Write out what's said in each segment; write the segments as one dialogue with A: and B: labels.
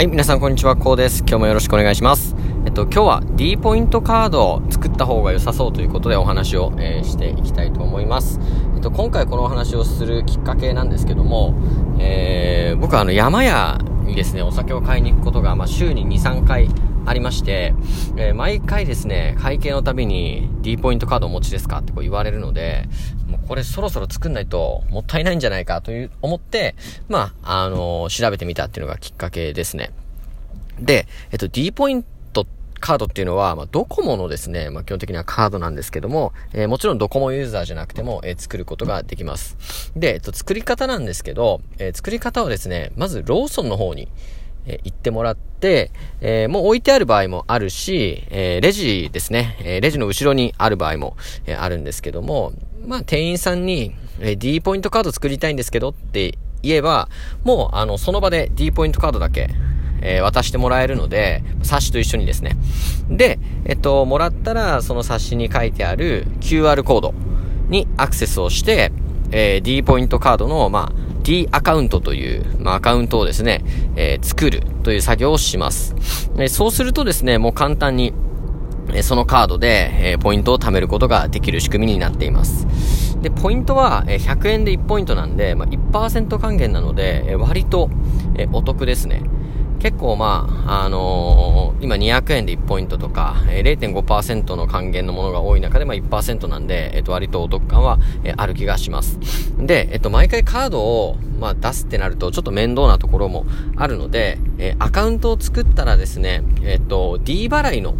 A: はい、皆さんこんにちは、こうです。今日もよろしくお願いします。えっと、今日は D ポイントカードを作った方が良さそうということでお話を、えー、していきたいと思います。えっと、今回このお話をするきっかけなんですけども、えー、僕はあの山屋にですね、お酒を買いに行くことが、まあ、週に2、3回ありまして、えー、毎回ですね、会計のたびに D ポイントカードお持ちですかってこう言われるので、これそろそろ作んないともったいないんじゃないかという思って、まあ、あのー、調べてみたっていうのがきっかけですね。で、えっと、D ポイントカードっていうのは、まあ、ドコモのですね、まあ、基本的にはカードなんですけども、えー、もちろんドコモユーザーじゃなくても、えー、作ることができます。で、えっと、作り方なんですけど、えー、作り方はですね、まずローソンの方に、え、行ってもらって、え、もう置いてある場合もあるし、え、レジですね、え、レジの後ろにある場合も、え、あるんですけども、まあ、店員さんに、え、D ポイントカード作りたいんですけどって言えば、もう、あの、その場で D ポイントカードだけ、えー、渡してもらえるので、冊子と一緒にですね。で、えっと、もらったら、その冊子に書いてある QR コードにアクセスをして、えー、D ポイントカードの、まあ、D アカウントという、まあ、アカウントをですね、えー、作るという作業をします。え、そうするとですね、もう簡単に、えそのカードで、えポイントを貯めることができる仕組みになっています。で、ポイントは、え100円で1ポイントなんで、まあ、1%還元なので、え割と、えお得ですね。結構まあ、あのー、今200円で1ポイントとか、えー、0.5%の還元のものが多い中で、まあ1%なんで、えっ、ー、と割とお得感は、えー、ある気がします。で、えっ、と毎回カードを、まあ出すってなるとちょっと面倒なところもあるので、えアカウントを作ったらですね、えっ、と D 払いの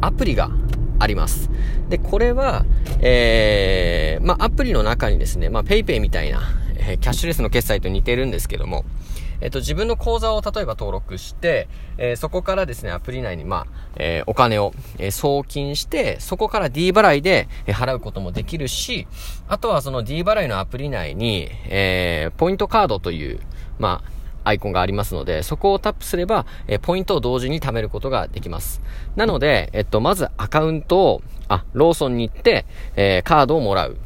A: アプリがあります。で、これは、えー、まあアプリの中にですね、まあ PayPay みたいな、えキャッシュレスの決済と似てるんですけども、えっと、自分の口座を例えば登録して、えー、そこからですね、アプリ内に、まあ、えー、お金を、えー、送金して、そこから D 払いで、え払うこともできるし、あとはその D 払いのアプリ内に、えポイントカードという、まあ、アイコンがありますので、そこをタップすれば、えポイントを同時に貯めることができます。なので、えっと、まずアカウントを、あ、ローソンに行って、えカードをもらう。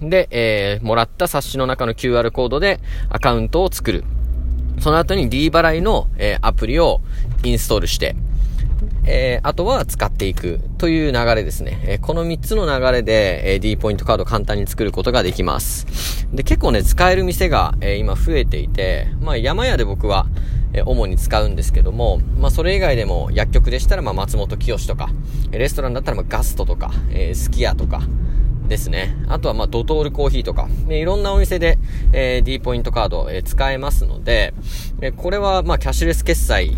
A: で、えー、もらった冊子の中の QR コードでアカウントを作る。その後に D 払いの、えー、アプリをインストールして、えー、あとは使っていくという流れですね。えー、この3つの流れで、えー、D ポイントカード簡単に作ることができます。で、結構ね、使える店が、え今増えていて、まあ山屋で僕は、え主に使うんですけども、まあそれ以外でも薬局でしたら、まあ松本清とか、レストランだったらまあガストとか、えー、スキヤとか、ですね。あとは、まドトールコーヒーとか、ね、いろんなお店で、えー、D ポイントカード、えー、使えますので、え、これは、まキャッシュレス決済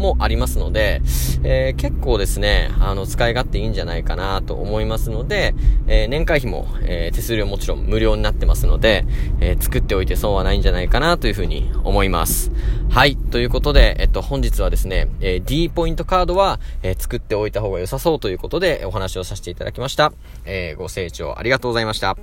A: もありますので、えー、結構ですね、あの、使い勝手いいんじゃないかなと思いますので、えー、年会費も、えー、手数料もちろん無料になってますので、え作っておいて損はないんじゃないかなというふうに思います。はい。ということで、えっと、本日はですね、え D ポイントカードは、え作っておいた方が良さそうということでお話をさせていただきました。えご清聴ありがとうございました。